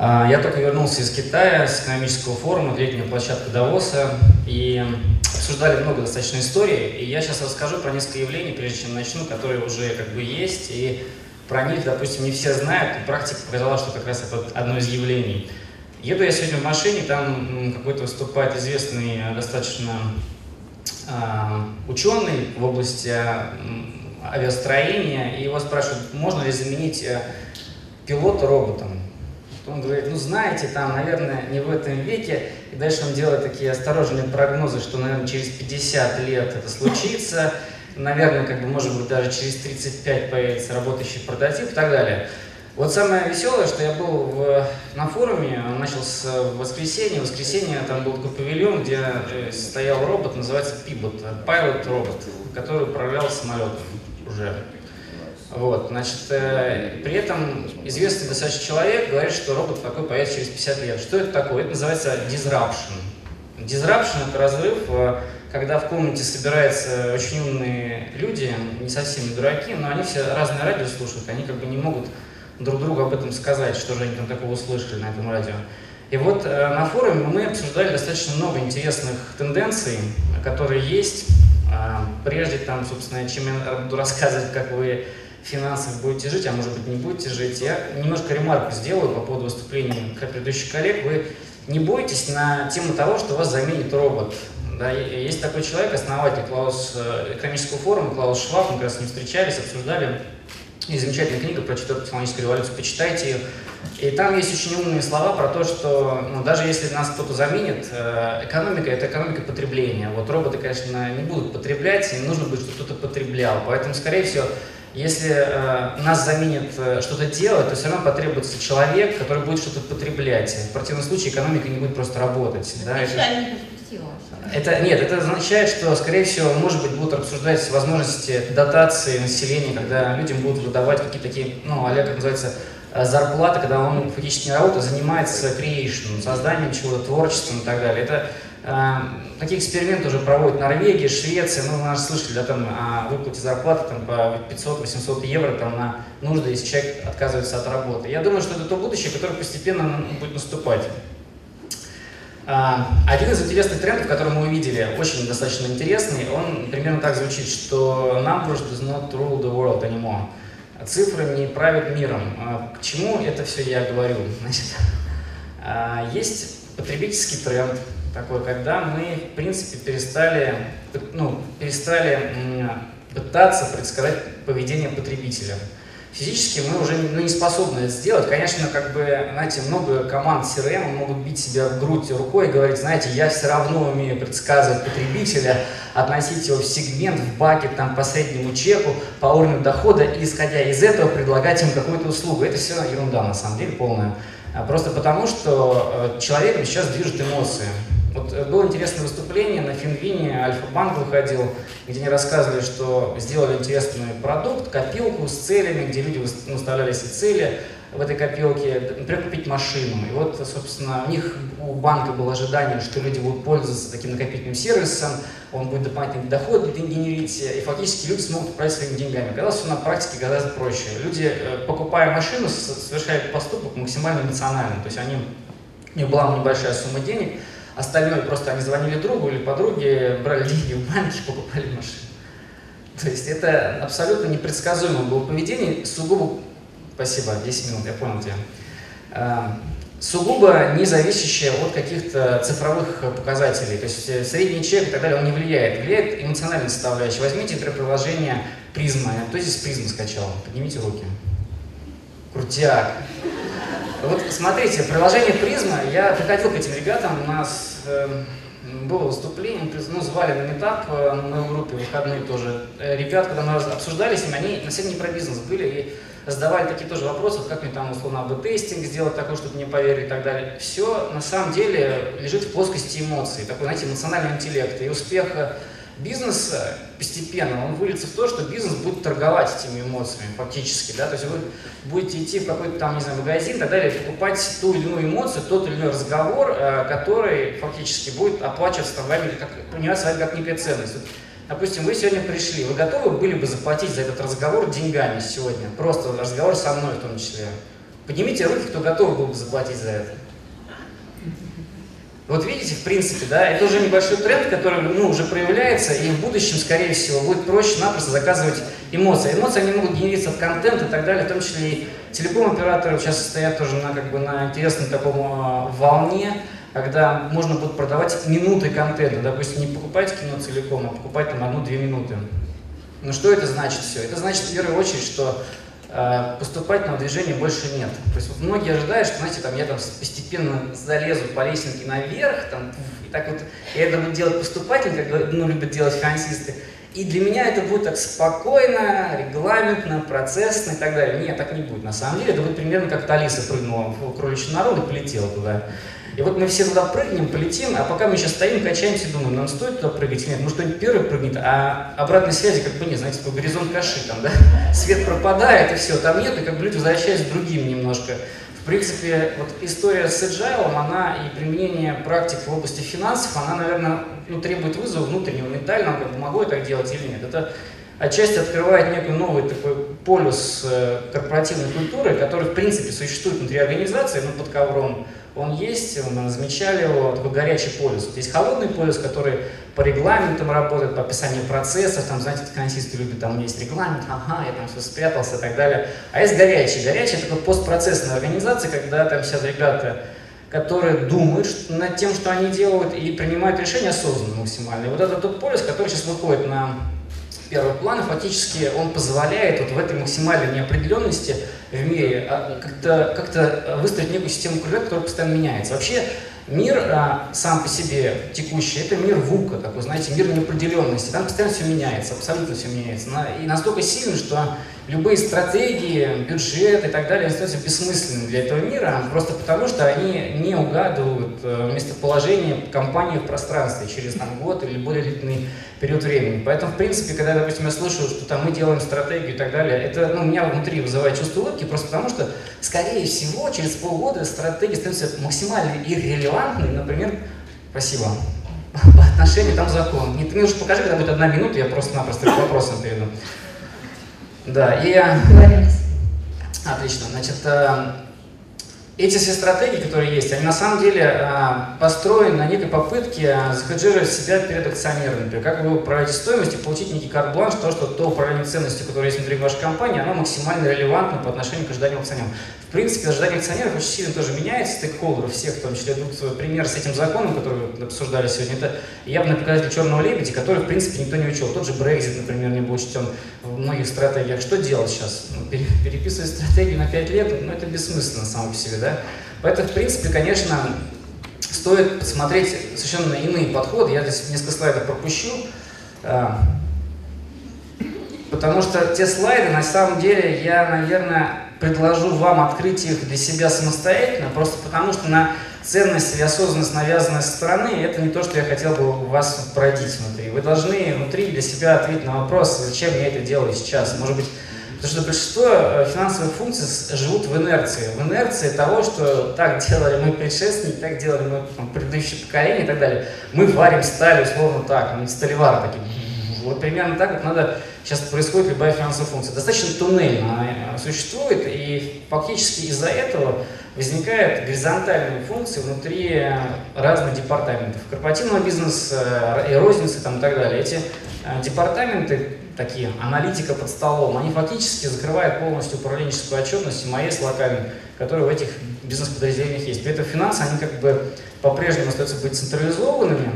А, я только вернулся из Китая с экономического форума, летняя площадка Давоса, и обсуждали много достаточно историй, и я сейчас расскажу про несколько явлений, прежде чем начну, которые уже как бы есть, и про них, допустим, не все знают, и практика показала, что как раз это одно из явлений. Еду я сегодня в машине, там какой-то выступает известный достаточно э, ученый в области авиастроения, и его спрашивают, можно ли заменить э, пилота роботом. Он говорит, ну знаете, там, наверное, не в этом веке. И дальше он делает такие осторожные прогнозы, что, наверное, через 50 лет это случится. Наверное, как бы, может быть, даже через 35 появится работающий прототип и так далее. Вот самое веселое, что я был в, на форуме, он начал с воскресенья. В воскресенье там был такой павильон, где стоял робот, называется Пибот, Pilot робот, который управлял самолетом уже. Вот, значит, э, при этом известный достаточно человек говорит, что робот такой появится через 50 лет. Что это такое? Это называется disruption. Disruption – это разрыв, э, когда в комнате собираются очень умные люди, не совсем дураки, но они все разные радио слушают, они как бы не могут друг другу об этом сказать, что же они там такого услышали на этом радио. И вот э, на форуме мы обсуждали достаточно много интересных тенденций, которые есть. Э, прежде там, собственно, чем я буду рассказывать, как вы финансах будете жить, а может быть не будете жить. Я немножко ремарку сделаю по поводу выступления предыдущих коллег. Вы не бойтесь на тему того, что вас заменит робот. Да, есть такой человек, основатель Клаус, э, экономического форума, Клаус Шваб, мы как раз с ним встречались, обсуждали. Есть замечательная книга про четвертую технологическую революцию, почитайте ее. И там есть очень умные слова про то, что ну, даже если нас кто-то заменит, э, экономика – это экономика потребления. Вот роботы, конечно, не будут потреблять, им нужно будет, чтобы кто-то потреблял. Поэтому, скорее всего, если э, нас заменит э, что-то делать, то все равно потребуется человек, который будет что-то потреблять. В противном случае экономика не будет просто работать. Это да, это, это, нет, это означает, что, скорее всего, может быть, будут обсуждать возможности дотации населения, когда людям будут выдавать какие-то такие, ну, а как называется, э, зарплаты, когда он фактически не работает, а занимается creation, созданием чего-то, творчеством и так далее. Это такие эксперименты уже проводят Норвегия, Швеция. Ну, мы слышали да, там, о выплате зарплаты там, по 500-800 евро там, на нужды, если человек отказывается от работы. Я думаю, что это то будущее, которое постепенно будет наступать. Эм, один из интересных трендов, который мы увидели, очень достаточно интересный, он примерно так звучит, что numbers does not rule the world anymore. Цифры не правят миром. Э, к чему это все я говорю? Значит, э, есть потребительский тренд, такой, когда мы, в принципе, перестали, ну, перестали пытаться предсказать поведение потребителя. Физически мы уже ну, не способны это сделать. Конечно, как бы, знаете, много команд CRM могут бить себя в грудь рукой и говорить, знаете, я все равно умею предсказывать потребителя, относить его в сегмент, в бакет, там, по среднему чеку, по уровню дохода, и исходя из этого предлагать им какую-то услугу. Это все ерунда, на самом деле, полная. А просто потому, что э, человеком сейчас движут эмоции. Вот э, было интересное выступление на Финвине, Альфа-банк выходил, где они рассказывали, что сделали интересный продукт, копилку с целями, где люди выставляли себе цели в этой копилке, например, купить машину. И вот, собственно, у них, у банка было ожидание, что люди будут пользоваться таким накопительным сервисом, он будет дополнительный доход генерить, и фактически люди смогут управлять своими деньгами. Оказалось, все на практике гораздо проще. Люди, э, покупая машину, совершают поступок максимально эмоционально. То есть они, у них была небольшая сумма денег, Остальное просто они звонили другу или подруге, брали деньги в банке, покупали машину. То есть это абсолютно непредсказуемое было поведение, сугубо, спасибо, 10 минут, я понял тебя, а, сугубо не зависящее от каких-то цифровых показателей. То есть э, средний чек и так далее, он не влияет. Влияет эмоциональная составляющая. Возьмите, например, приложение Призма. Кто здесь Призму скачал? Поднимите руки. Крутяк. Вот смотрите, приложение Призма, я приходил к этим ребятам, у нас э, было выступление, ну, звали на метап э, на группе, выходные тоже. Э, ребят, когда мы обсуждали с ними, они на самом не про бизнес были и задавали такие тоже вопросы, как мне там условно АБ-тестинг сделать такой, чтобы мне поверили и так далее. Все на самом деле лежит в плоскости эмоций, такой, знаете, эмоциональный интеллект и успеха бизнеса постепенно, он выльется в то, что бизнес будет торговать этими эмоциями фактически, да, то есть вы будете идти в какой-то там, не знаю, магазин и так далее, покупать ту или иную эмоцию, тот или иной разговор, э, который фактически будет оплачиваться вами, как, пониматься вами как некая ценность. Вот, допустим, вы сегодня пришли, вы готовы были бы заплатить за этот разговор деньгами сегодня, просто разговор со мной в том числе? Поднимите руки, кто готов был бы заплатить за это. Вот видите, в принципе, да, это уже небольшой тренд, который ну, уже проявляется, и в будущем, скорее всего, будет проще-напросто заказывать эмоции. Эмоции, они могут генериться от контента и так далее, в том числе и телеком-операторы сейчас стоят тоже на, как бы, на интересном таком э, волне, когда можно будет продавать минуты контента, допустим, не покупать кино целиком, а покупать там одну-две минуты. Ну что это значит все? Это значит в первую очередь, что поступательного движения больше нет. То есть вот многие ожидают, что, знаете, там я там постепенно залезу по лестнике наверх, там, и так вот, я это буду делать поступательно, как ну, любят делать финансисты. И для меня это будет так спокойно, регламентно, процессно и так далее. Нет, так не будет. На самом деле это будет примерно как Алиса прыгнула в кроличью нору и полетела туда. И вот мы все туда прыгнем, полетим, а пока мы сейчас стоим, качаемся думаем, нам стоит туда прыгать или нет, может кто-нибудь первый прыгнет, а обратной связи как бы нет, знаете, такой горизонт каши там, да, свет пропадает и все, там нет, и как бы люди возвращаются другим немножко. В принципе, вот история с agile, она и применение практик в области финансов, она, наверное, ну, требует вызова внутреннего, ментального, как бы могу я так делать или нет. Это отчасти открывает некий новый такой полюс э, корпоративной культуры, который, в принципе, существует внутри организации, но под ковром, он есть, мы замечали его, такой горячий полюс. Вот есть холодный полюс, который по регламентам работает, по описанию процессов, там, знаете, финансисты любят, там есть регламент, ага, я там все спрятался и так далее. А есть горячий. Горячий – это такой постпроцессная организация, когда там сидят ребята, которые думают над тем, что они делают, и принимают решения осознанно максимально. И вот это тот полюс, который сейчас выходит на первый план, фактически он позволяет вот в этой максимальной неопределенности в мире а, как-то как, -то, выстроить некую систему координат, которая постоянно меняется. Вообще мир а, сам по себе текущий, это мир ВУКа, такой, знаете, мир неопределенности. Там постоянно все меняется, абсолютно все меняется. И настолько сильно, что любые стратегии, бюджет и так далее становятся бессмысленными для этого мира, просто потому что они не угадывают э, местоположение компании в пространстве через там, год или более длительный период времени. Поэтому, в принципе, когда, допустим, я слышу, что там мы делаем стратегию и так далее, это ну, у меня внутри вызывает чувство улыбки, просто потому что, скорее всего, через полгода стратегия становится максимально иррелевантной, например, спасибо, по отношению там закон. Не, ты мне уже покажи, когда будет одна минута, я просто-напросто к вопросам перейду. Да, и... Договорились. Отлично. Значит, э, эти все стратегии, которые есть, они на самом деле э, построены на некой попытке захеджировать себя перед акционерами. Например, как вы управляете стоимостью, получить некий карт-бланш, то, что то управление ценностью, которое есть внутри вашей компании, оно максимально релевантно по отношению к ожиданиям акционеров. В принципе, ожидания акционеров очень сильно тоже меняется, стейкхолдеров всех, в том числе. Тут пример с этим законом, который обсуждали сегодня, это явный показатель черного лебедя, который, в принципе, никто не учел. Тот же Brexit, например, не был учтен в многих стратегиях. Что делать сейчас? Ну, переписывать стратегию на 5 лет, ну, это бессмысленно само по себе, да? Да. Поэтому, в принципе, конечно, стоит посмотреть совершенно иные подходы. Я здесь несколько слайдов пропущу. А, потому что те слайды, на самом деле, я, наверное, предложу вам открыть их для себя самостоятельно, просто потому что на ценность и осознанность, навязанная со стороны, это не то, что я хотел бы у вас продить внутри. Вы должны внутри для себя ответить на вопрос, зачем я это делаю сейчас. Может быть, Потому что большинство э, финансовых функций живут в инерции. В инерции того, что так делали мы предшественники, так делали мы там, предыдущие поколения и так далее. Мы варим сталь условно так, мы сталевары такие. Вот примерно так вот надо сейчас происходит любая финансовая функция. Достаточно туннельно она существует, и фактически из-за этого возникают горизонтальные функции внутри разных департаментов. Корпоративного бизнеса, и розницы там, и так далее. Эти э, департаменты такие, аналитика под столом, они фактически закрывают полностью управленческую отчетность МАЭС локальный, который в этих бизнес-подразделениях есть. При этом финансы, они как бы по-прежнему остаются быть централизованными,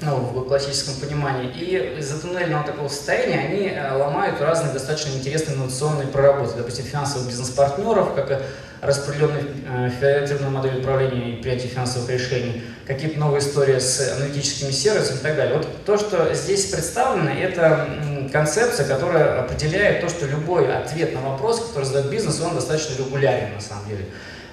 ну, в классическом понимании. И из-за туннельного такого состояния они э, ломают разные достаточно интересные инновационные проработки. Допустим, финансовых бизнес-партнеров, как распределенной э, федеративной модели управления и принятия финансовых решений, какие-то новые истории с аналитическими сервисами и так далее. Вот то, что здесь представлено, это концепция, которая определяет то, что любой ответ на вопрос, который задает бизнес, он достаточно регулярен на самом деле.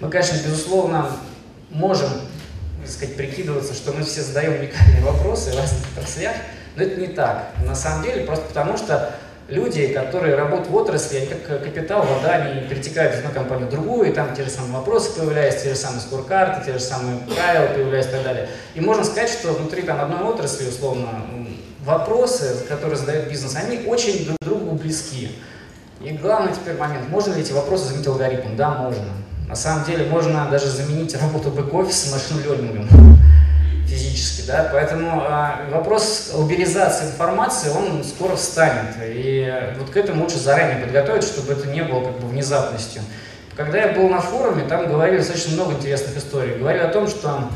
Мы, конечно, безусловно, можем так сказать, прикидываться, что мы все задаем уникальные вопросы в разных отраслях, но это не так. На самом деле, просто потому что люди, которые работают в отрасли, они как капитал, вода, они перетекают из одной компании в другую, и там те же самые вопросы появляются, те же самые скоркарты, те же самые правила появляются и так далее. И можно сказать, что внутри там одной отрасли, условно, вопросы, которые задает бизнес, они очень друг другу близки. И главный теперь момент, можно ли эти вопросы заменить алгоритмом? Да, можно. На самом деле можно даже заменить работу бэк-офиса машин лернингом физически, да, поэтому э, вопрос лаберизации информации, он скоро встанет, и вот к этому лучше заранее подготовить, чтобы это не было как бы внезапностью. Когда я был на форуме, там говорили достаточно много интересных историй. Говорили о том, что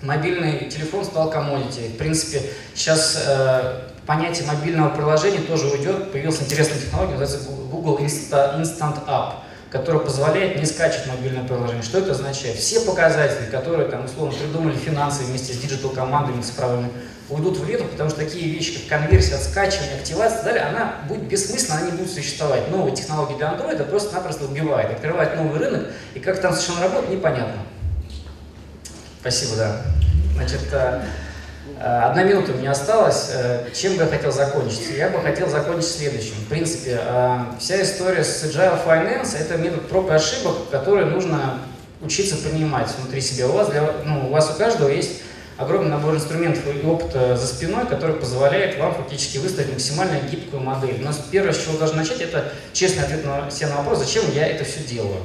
мобильный телефон стал коммодити. В принципе, сейчас э, понятие мобильного приложения тоже уйдет. Появилась интересная технология, называется Google Instant App который позволяет не скачивать мобильное приложение. Что это означает? Все показатели, которые там условно придумали финансы вместе с диджитал-командами цифровыми, уйдут в лету, потому что такие вещи, как конверсия от скачивания, активация и так далее, она будет бессмысленна, она не будет существовать. Новые технологии для Android просто-напросто убивает, открывает новый рынок, и как там совершенно работает, непонятно. Спасибо, да. Значит, э, одна минута меня осталась. Э, чем бы я хотел закончить? Я бы хотел закончить следующим. В принципе, вся история с Agile Finance – это метод проб и ошибок, который нужно учиться принимать внутри себя. У вас, для, ну, у вас у каждого есть огромный набор инструментов и опыта за спиной, который позволяет вам фактически выстроить максимально гибкую модель. Но первое, с чего должен начать, это честный ответ на себе на вопрос, зачем я это все делаю.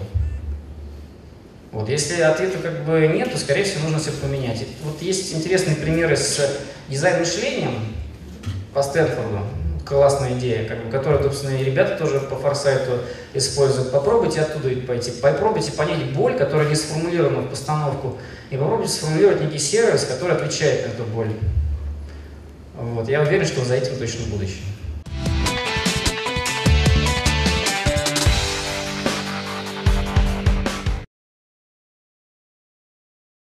Вот, если ответа как бы нет, то, скорее всего, нужно все поменять. Вот есть интересные примеры с дизайн-мышлением по Стэнфорду. Классная идея, как бы, которую, собственно, и ребята тоже по форсайту используют. Попробуйте оттуда пойти. Попробуйте понять боль, которая не сформулирована в постановку, и попробуйте сформулировать некий сервис, который отвечает на эту боль. Вот. Я уверен, что за этим точно будущее.